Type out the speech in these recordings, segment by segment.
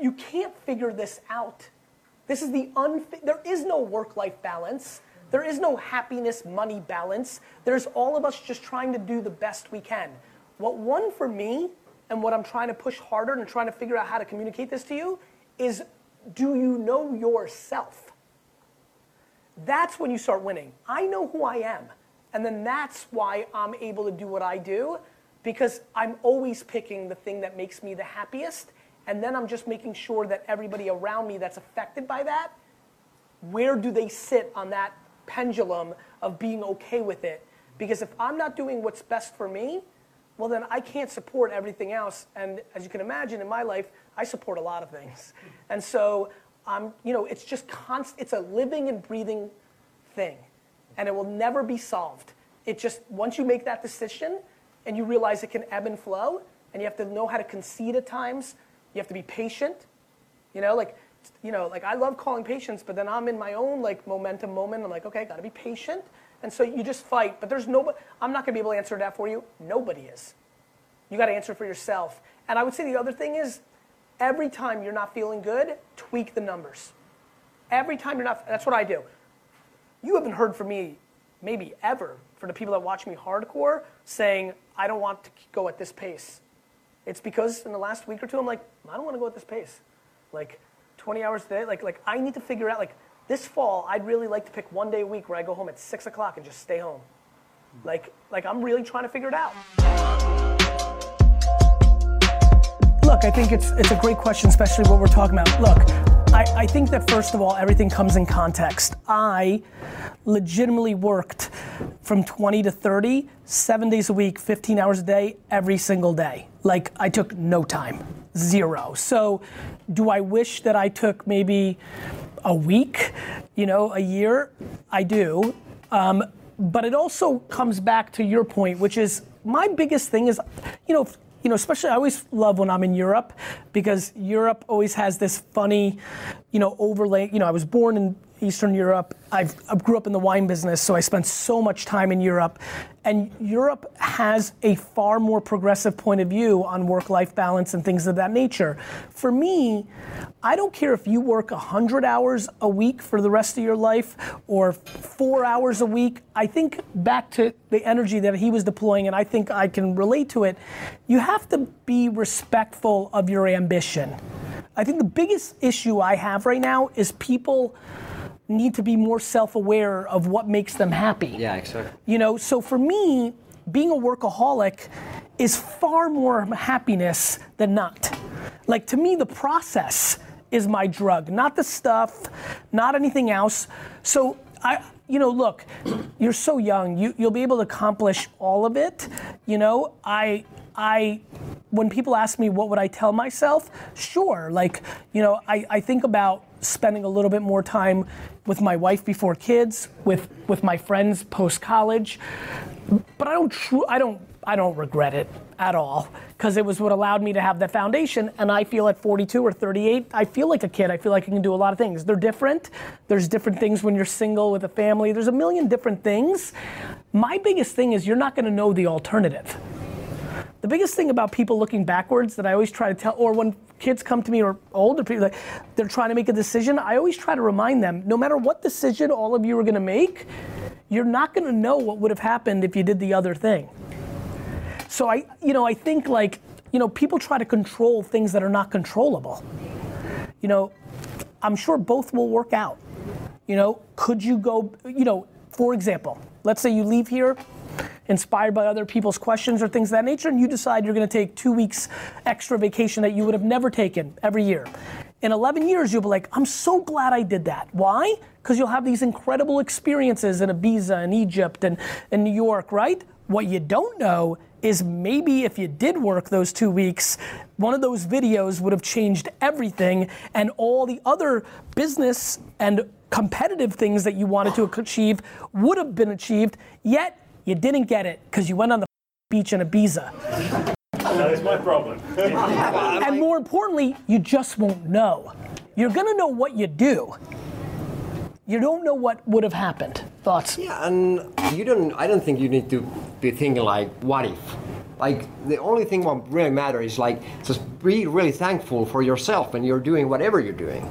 you can't figure this out. This is the unfi- there is no work-life balance. There is no happiness money balance. There's all of us just trying to do the best we can. What won for me and what I'm trying to push harder and trying to figure out how to communicate this to you is do you know yourself? That's when you start winning. I know who I am. And then that's why I'm able to do what I do because I'm always picking the thing that makes me the happiest. And then I'm just making sure that everybody around me that's affected by that, where do they sit on that pendulum of being okay with it? Because if I'm not doing what's best for me, well, then I can't support everything else. And as you can imagine, in my life, I support a lot of things. And so, um, you know, it's just constant, it's a living and breathing thing. And it will never be solved. It just, once you make that decision and you realize it can ebb and flow, and you have to know how to concede at times, you have to be patient. You know, like, you know, like I love calling patience, but then I'm in my own like momentum moment. I'm like, okay, gotta be patient. And so you just fight, but there's no, I'm not gonna be able to answer that for you. Nobody is. You gotta answer for yourself. And I would say the other thing is, every time you're not feeling good, tweak the numbers. Every time you're not, that's what I do. You haven't heard from me, maybe ever, for the people that watch me hardcore, saying, I don't want to go at this pace. It's because in the last week or two, I'm like, I don't want to go at this pace. Like 20 hours a day, like, like I need to figure out, like, this fall, I'd really like to pick one day a week where I go home at six o'clock and just stay home. Like, like I'm really trying to figure it out. Look, I think it's it's a great question, especially what we're talking about. Look, I, I think that first of all, everything comes in context. I legitimately worked from 20 to 30, seven days a week, 15 hours a day, every single day. Like I took no time, zero. So, do I wish that I took maybe a week, you know, a year? I do. Um, but it also comes back to your point, which is my biggest thing is, you know, you know, especially I always love when I'm in Europe because Europe always has this funny, you know, overlay. You know, I was born in Eastern Europe. I've, I grew up in the wine business, so I spent so much time in Europe. And Europe has a far more progressive point of view on work life balance and things of that nature. For me, I don't care if you work 100 hours a week for the rest of your life or four hours a week. I think back to the energy that he was deploying, and I think I can relate to it. You have to be respectful of your ambition. I think the biggest issue I have right now is people need to be more self-aware of what makes them happy. Yeah, exactly. You know, so for me, being a workaholic is far more happiness than not. Like to me, the process is my drug, not the stuff, not anything else. So I, you know, look, you're so young. You, you'll be able to accomplish all of it. You know, I, I, when people ask me what would I tell myself, sure. Like, you know, I, I think about spending a little bit more time with my wife before kids, with with my friends post college. But I don't I don't I don't regret it at all because it was what allowed me to have that foundation. And I feel at 42 or 38, I feel like a kid. I feel like I can do a lot of things. They're different. There's different things when you're single with a family. There's a million different things. My biggest thing is you're not going to know the alternative. The biggest thing about people looking backwards that I always try to tell, or when kids come to me or older people, like, they're trying to make a decision, I always try to remind them no matter what decision all of you are to make, you're not to know what would have happened if you did the other thing. So I, you know, I think like, you know, people try to control things that are not controllable. You know, I'm sure both will work out. You know, could you go, you know, for example, let's say you leave here inspired by other people's questions or things of that nature, and you decide you're to take two weeks extra vacation that you would have never taken every year. In 11 years, you'll be like, I'm so glad I did that. Why? Because you'll have these incredible experiences in Ibiza and Egypt and, and New York, right? What you don't know is maybe if you did work those two weeks, one of those videos would have changed everything, and all the other business and competitive things that you wanted to achieve would have been achieved, yet you didn't get it because you went on the beach in Ibiza. That is my problem. and more importantly, you just won't know. You're gonna know what you do. You don't know what would have happened. Thoughts? Yeah, and you don't. I don't think you need to be thinking like, what if? Like the only thing what really matters is like just be really thankful for yourself when you're doing whatever you're doing.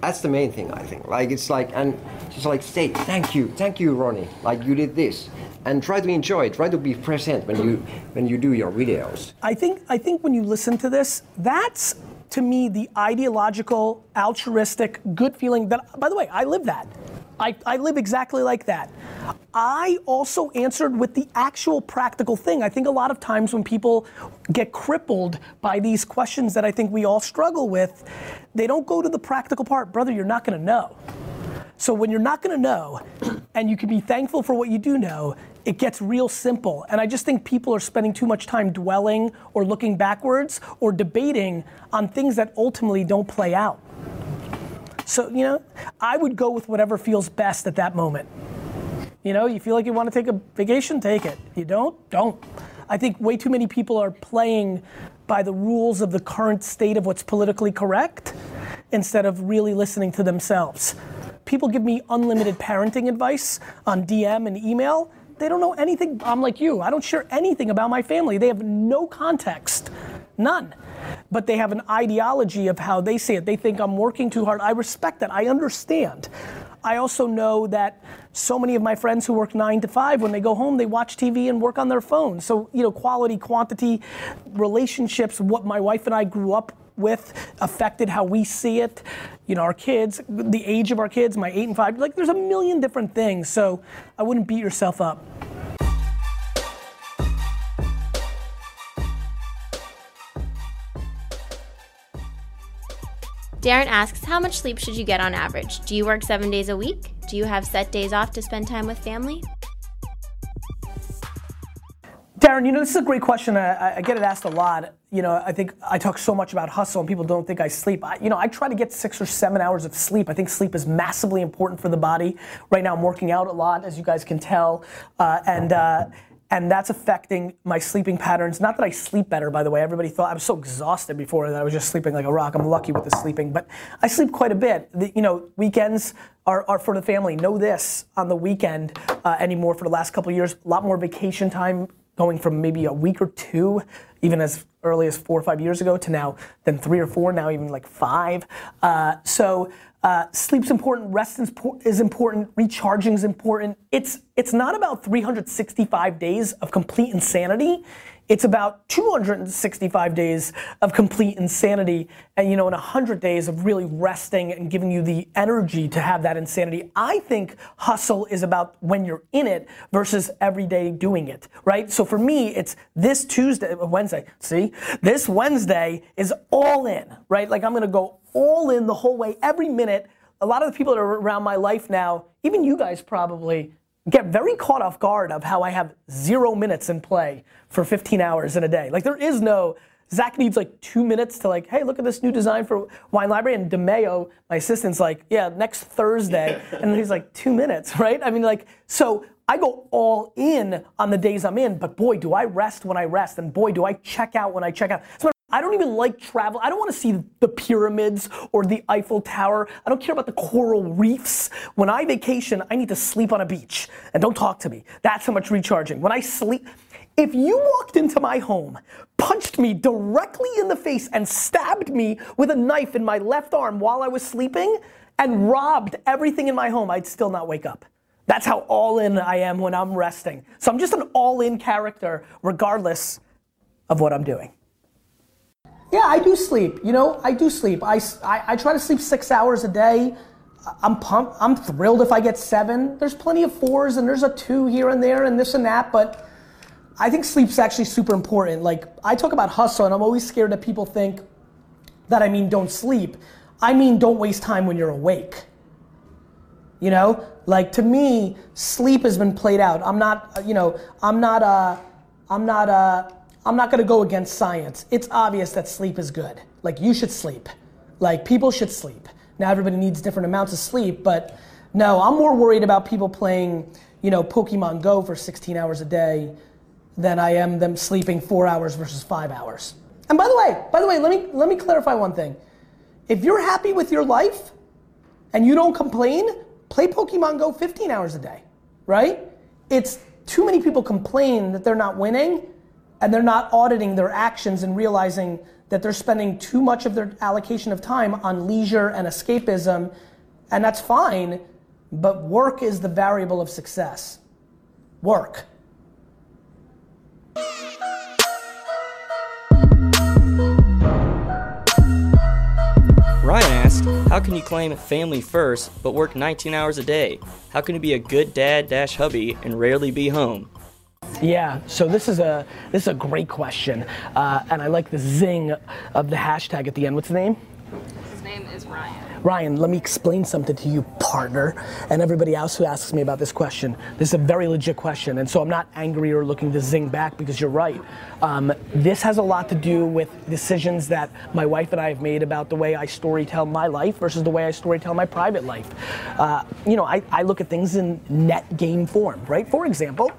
That's the main thing I think. Like it's like and just like say thank you, thank you, Ronnie. Like you did this, and try to enjoy it. Try to be present when you when you do your videos. I think I think when you listen to this, that's to me the ideological, altruistic, good feeling that. By the way, I live that. I, I live exactly like that. I also answered with the actual practical thing. I think a lot of times when people get crippled by these questions that I think we all struggle with, they don't go to the practical part. Brother, you're not gonna know. So when you're not gonna know, and you can be thankful for what you do know, it gets real simple. And I just think people are spending too much time dwelling or looking backwards or debating on things that ultimately don't play out. So, you know, I would go with whatever feels best at that moment. You know, you feel like you want to take a vacation, take it. You don't, don't. I think way too many people are playing by the rules of the current state of what's politically correct instead of really listening to themselves. People give me unlimited parenting advice on DM and email. They don't know anything. I'm like you. I don't share anything about my family. They have no context. None but they have an ideology of how they see it. They think I'm working too hard. I respect that. I understand. I also know that so many of my friends who work nine to five, when they go home, they watch TV and work on their phone. So, you know, quality, quantity, relationships, what my wife and I grew up with affected how we see it. You know, our kids, the age of our kids, my eight and five, like there's a million different things. So I wouldn't beat yourself up. Darren asks, How much sleep should you get on average? Do you work seven days a week? Do you have set days off to spend time with family? Darren, you know, this is a great question. I, I, get it asked a lot. You know, I think I talk so much about hustle and people don't think I sleep. I, you know, I try to get six or seven hours of sleep. I think sleep is massively important for the body. Right now, I'm working out a lot, as you guys can tell. Uh, and, uh, and that's affecting my sleeping patterns. Not that I sleep better, by the way. Everybody thought I was so exhausted before that I was just sleeping like a rock. I'm lucky with the sleeping, but I sleep quite a bit. The, you know, weekends are, are, for the family. Know this on the weekend uh, anymore for the last couple years. A lot more vacation time, going from maybe a week or two, even as early as four or five years ago, to now then three or four, now even like five. Uh, so uh, sleep's important, rest is important, recharging is important. It's it's not about 365 days of complete insanity. It's about 265 days of complete insanity, and you know, in 100 days of really resting and giving you the energy to have that insanity. I think hustle is about when you're in it versus every day doing it, right? So for me, it's this Tuesday, uh, Wednesday. See, this Wednesday is all in, right? Like I'm gonna go all in the whole way, every minute. A lot of the people that are around my life now, even you guys probably, get very caught off guard of how I have zero minutes in play for 15 hours in a day. Like there is no, Zach needs like two minutes to like, hey, look at this new design for Wine Library. And DeMeo, my assistant's like, yeah, next Thursday. and he's like, two minutes, right? I mean, like, so I go all in on the days I'm in, but boy, do I rest when I rest. And boy, do I check out when I check out. I don't even like travel. I don't want to see the pyramids or the Eiffel Tower. I don't care about the coral reefs. When I vacation, I need to sleep on a beach and don't talk to me. That's how much recharging. When I sleep, if you walked into my home, punched me directly in the face, and stabbed me with a knife in my left arm while I was sleeping and robbed everything in my home, I'd still not wake up. That's how all in I am when I'm resting. So I'm just an all in character, regardless of what I'm doing. Yeah, I do sleep. You know, I do sleep. I, I, I, try to sleep six hours a day. I'm pumped. I'm thrilled if I get seven. There's plenty of fours and there's a two here and there and this and that, but I think sleep's actually super important. Like, I talk about hustle and I'm always scared that people think that I mean don't sleep. I mean don't waste time when you're awake. You know? Like, to me, sleep has been played out. I'm not, you know, I'm not, uh, I'm not, uh, I'm not gonna go against science. It's obvious that sleep is good. Like you should sleep. Like people should sleep. Now everybody needs different amounts of sleep, but no, I'm more worried about people playing, you know, Pokemon Go for 16 hours a day than I am them sleeping four hours versus five hours. And by the way, by the way, let me let me clarify one thing. If you're happy with your life and you don't complain, play Pokemon Go 15 hours a day, right? It's too many people complain that they're not winning and they're not auditing their actions and realizing that they're spending too much of their allocation of time on leisure and escapism, and that's fine, but work is the variable of success. Work. Ryan asked, How can you claim family first but work 19 hours a day? How can you be a good dad dash hubby and rarely be home? Yeah, so this is a this is a great question, uh, and I like the zing of the hashtag at the end. What's the name? His name is Ryan. Ryan, let me explain something to you, partner, and everybody else who asks me about this question. This is a very legit question, and so I'm not angry or looking to zing back because you're right. Um, this has a lot to do with decisions that my wife and I have made about the way I storytell my life versus the way I storytell my private life. Uh, you know, I, I look at things in net game form, right? For example,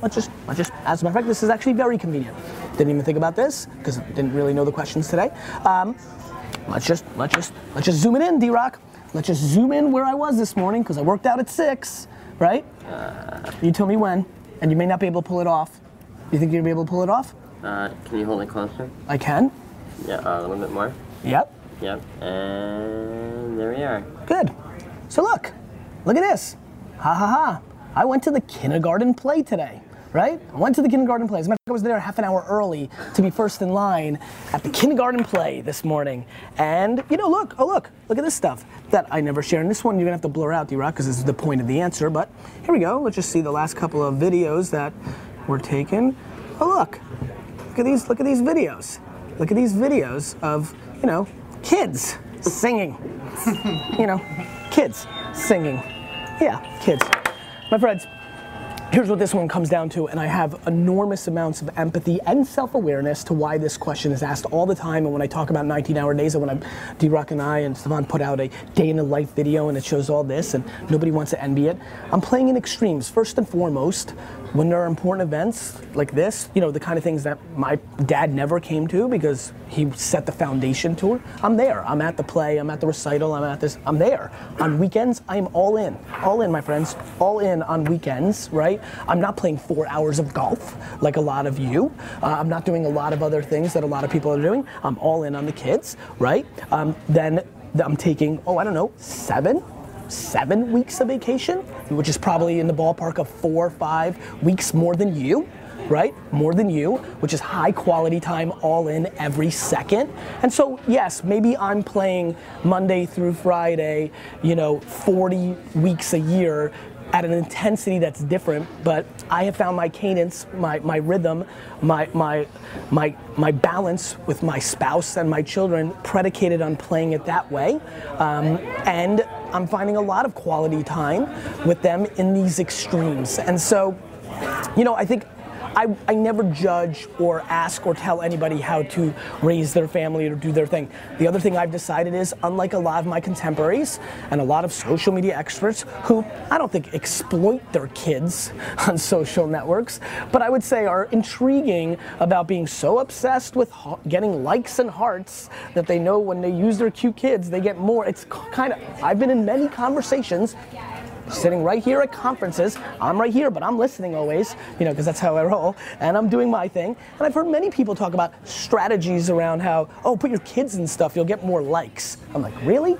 let's just, let's just, as a matter of fact, this is actually very convenient. Didn't even think about this because didn't really know the questions today. Um, let's just, let's just, let's just zoom it in, D-Rock. Let's just zoom in where I was this morning because I worked out at six, right? you tell me when, and you may not be able to pull it off. You think you're gonna be able to pull it off? Uh, can you hold it closer? I can. Yeah, uh, a little bit more. Yep. Yep. And there we are. Good. So look, look at this. Ha ha ha. I went to the kindergarten play today, right? I went to the kindergarten play. As a matter of fact, I was there half an hour early to be first in line at the kindergarten play this morning. And, you know, look, oh, look, look at this stuff that I never share. And this one you're gonna have to blur out, D-Rock, because this is the point of the answer. But here we go. Let's just see the last couple of videos that were taken. Oh, look. Look at these, look at these videos. Look at these videos of, you know, kids singing. you know, kids singing. Yeah, kids. My friends, here's what this one comes down to, and I have enormous amounts of empathy and self-awareness to why this question is asked all the time. And when I talk about 19-hour days, and when I, D-Rock and I and Stefan put out a day in the life video, and it shows all this, and nobody wants to envy it. I'm playing in extremes. First and foremost, when there are important events like this, you know, the kind of things that my dad never came to because he set the foundation to it, I'm there. I'm at the play, I'm at the recital, I'm at this, I'm there. On weekends, I am all in. All in, my friends. All in on weekends, right? I'm not playing four hours of golf like a lot of you. Uh, I'm not doing a lot of other things that a lot of people are doing. I'm all in on the kids, right? Um, then I'm taking, oh, I don't know, seven, seven weeks of vacation, which is probably in the ballpark of four or five weeks more than you, right? More than you, which is high quality time all in every second. And so, yes, maybe I'm playing Monday through Friday, you know, 40 weeks a year at an intensity that's different, but I have found my cadence, my, my rhythm, my, my, my, my balance with my spouse and my children predicated on playing it that way. Um, and I'm finding a lot of quality time with them in these extremes. And so, you know, I think I, I never judge or ask or tell anybody how to raise their family or do their thing. The other thing I've decided is, unlike a lot of my contemporaries and a lot of social media experts who I don't think exploit their kids on social networks, but I would say are intriguing about being so obsessed with getting likes and hearts that they know when they use their cute kids, they get more. It's kind of, I've been in many conversations sitting right here at conferences. I'm right here, but I'm listening always, you know, because that's how I roll, and I'm doing my thing. And I've heard many people talk about strategies around how, oh, put your kids in stuff, you'll get more likes. I'm like, really?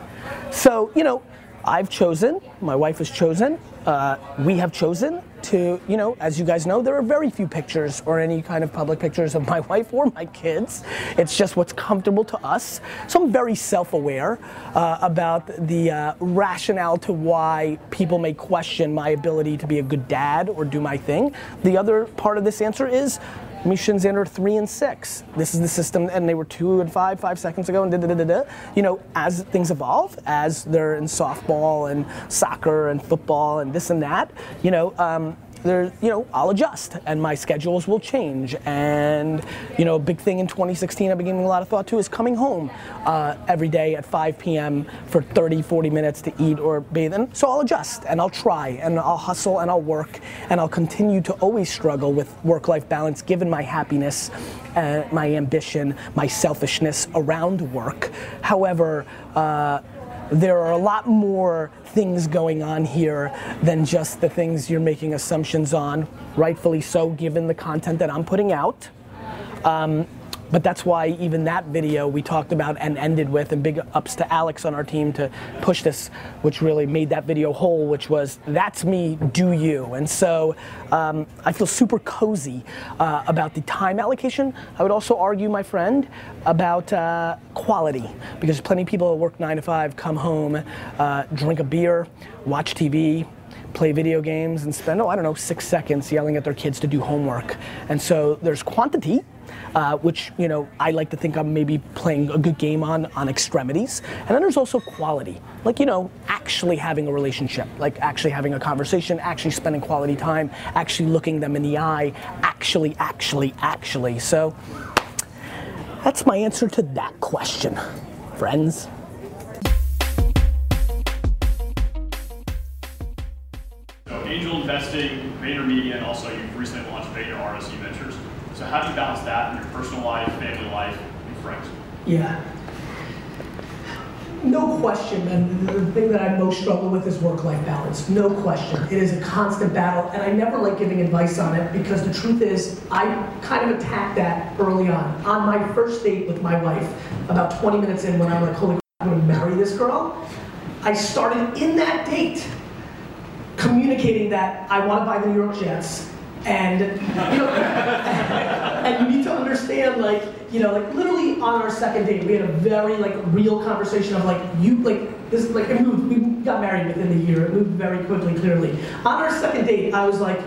So, you know, I've chosen, my wife has chosen, uh, we have chosen to, you know, as you guys know, there are very few pictures or any kind of public pictures of my wife or my kids. It's just what's comfortable to us. So I'm very self aware uh, about the uh, rationale to why people may question my ability to be a good dad or do my thing. The other part of this answer is Misha and Xander three and six. This is the system, and they were two and five five seconds ago, and da da da da. You know, as things evolve, as they're in softball and soccer and football and this and that, you know, um, there, you know, I'll adjust and my schedules will change. And, you know, big thing in 2016 I've been giving a lot of thought to is coming home uh, every day at 5 p.m. for 30, 40 minutes to eat or bathe. And so I'll adjust and I'll try and I'll hustle and I'll work and I'll continue to always struggle with work life balance given my happiness, uh, my ambition, my selfishness around work. However, uh, there are a lot more things going on here than just the things you're making assumptions on, rightfully so, given the content that I'm putting out. Um, but that's why even that video we talked about and ended with, and big ups to Alex on our team to push this, which really made that video whole, which was that's me, do you. And so um, I feel super cozy uh, about the time allocation. I would also argue, my friend, about uh, quality, because plenty of people work nine to five come home, uh, drink a beer, watch TV, play video games and spend, oh, I don't know, six seconds yelling at their kids to do homework. And so there's quantity, uh, which, you know, I like to think I'm maybe playing a good game on, on extremities. And then there's also quality, like, you know, actually having a relationship, like actually having a conversation, actually spending quality time, actually looking them in the eye, actually, actually, actually. So that's my answer to that question, friends. Angel investing, VaynerMedia, and also you've recently launched Vayner RSE Ventures. So how do you balance that in your personal life, family life, and friends? Yeah. No question, and the thing that I most struggle with is work-life balance. No question. It is a constant battle, and I never like giving advice on it because the truth is, I kind of attacked that early on. On my first date with my wife, about 20 minutes in when I'm like, holy crap, I'm gonna marry this girl, I started in that date communicating that I want to buy the New York Jets, and you know, and you need to understand, like, you know, like literally on our second date, we had a very like real conversation of like you like this like it moved. We got married within the year. It moved very quickly, clearly. On our second date, I was like.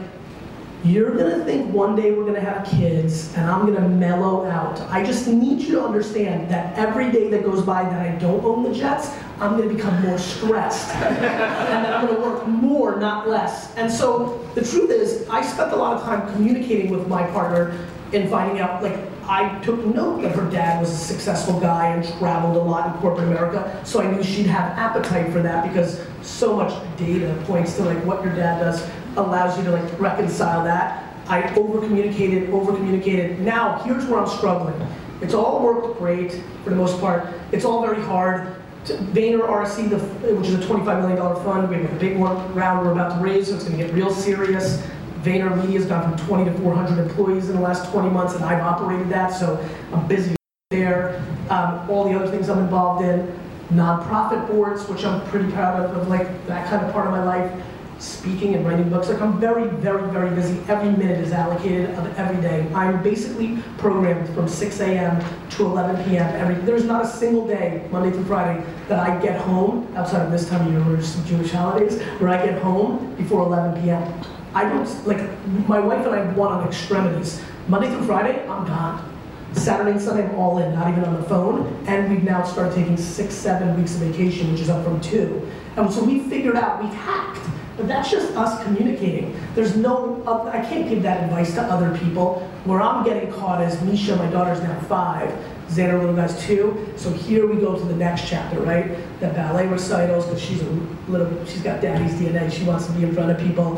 You're gonna think one day we're gonna have kids and I'm gonna mellow out. I just need you to understand that every day that goes by that I don't own the Jets, I'm gonna become more stressed. and that I'm gonna work more, not less. And so the truth is, I spent a lot of time communicating with my partner in finding out, like, I took note that her dad was a successful guy and traveled a lot in corporate America, so I knew she'd have appetite for that because so much data points to like what your dad does allows you to like reconcile that. I over communicated, over communicated. Now, here's where I'm struggling. It's all worked great for the most part. It's all very hard. Vayner the, which is a $25 million fund, we have a big one round we're about to raise, so it's going to get real serious. Vayner Media's gone from 20 to 400 employees in the last 20 months, and I've operated that, so I'm busy there. Um, all the other things I'm involved in, nonprofit boards, which I'm pretty proud of, of like that kind of part of my life speaking and writing books. Like I'm very, very, very busy. Every minute is allocated of every day. I'm basically programmed from 6 a.m. to 11 p.m. Every there's not a single day, Monday through Friday, that I get home outside of this time of year where there's some Jewish holidays, where I get home before 11 p.m. I don't like my wife and I want on extremities. Monday through Friday, I'm gone. Saturday and Sunday, I'm all in, not even on the phone. And we've now started taking six, seven weeks of vacation, which is up from two. And so we figured out we've hacked but that's just us communicating. There's no, I can't give that advice to other people. Where I'm getting caught is Misha, my daughter's now five, Xander, little guy's two. So here we go to the next chapter, right? The ballet recitals, because she's a little, she's got daddy's DNA. She wants to be in front of people.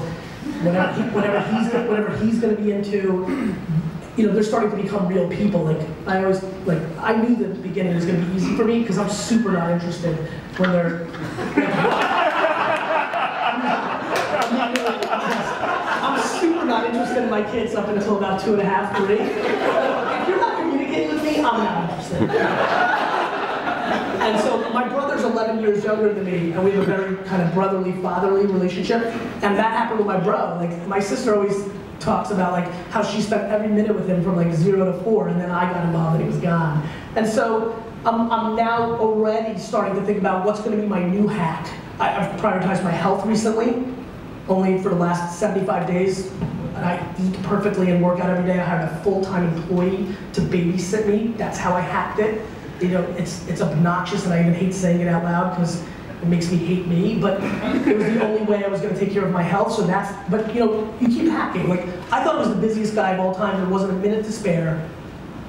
Whatever, he, whatever he's, whatever he's going to be into, you know, they're starting to become real people. Like I always, like I knew that the beginning was going to be easy for me because I'm super not interested when they're super not my kids up until about two and a half, three. if you're not communicating with me, I'm not interested. and so my brother's 11 years younger than me, and we have a very kind of brotherly, fatherly relationship. And that happened with my bro. Like my sister always talks about like how she spent every minute with him from like zero to four, and then I got involved and he was gone. And so I'm, I'm now already starting to think about what's going to be my new hack. I, I've prioritized my health recently, only for the last 75 days. I eat perfectly and work out every day. I hired a full-time employee to babysit me. That's how I hacked it. You know, it's it's obnoxious and I even hate saying it out loud because it makes me hate me, but it was the only way I was going to take care of my health. So that's, but you know, you keep hacking. Like I thought I was the busiest guy of all time. There wasn't a minute to spare.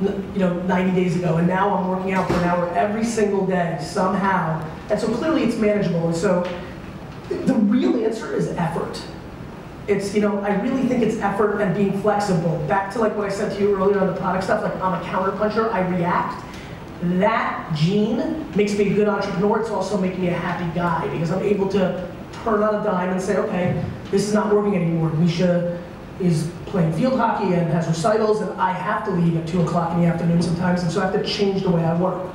You know, 90 days ago, and now I'm working out for an hour every single day somehow, and so clearly it's manageable. And so the real answer is effort. It's, you know, I really think it's effort and being flexible. Back to like what I said to you earlier on the product stuff, like I'm a counterpuncher, I react. that gene makes me a good entrepreneur. It's also making me a happy guy because I'm able to turn on a dime and say, okay, this is not working anymore. Misha is playing field hockey and has recitals, and I have to leave at 2 o'clock in the afternoon sometimes, and so I have to change the way I work.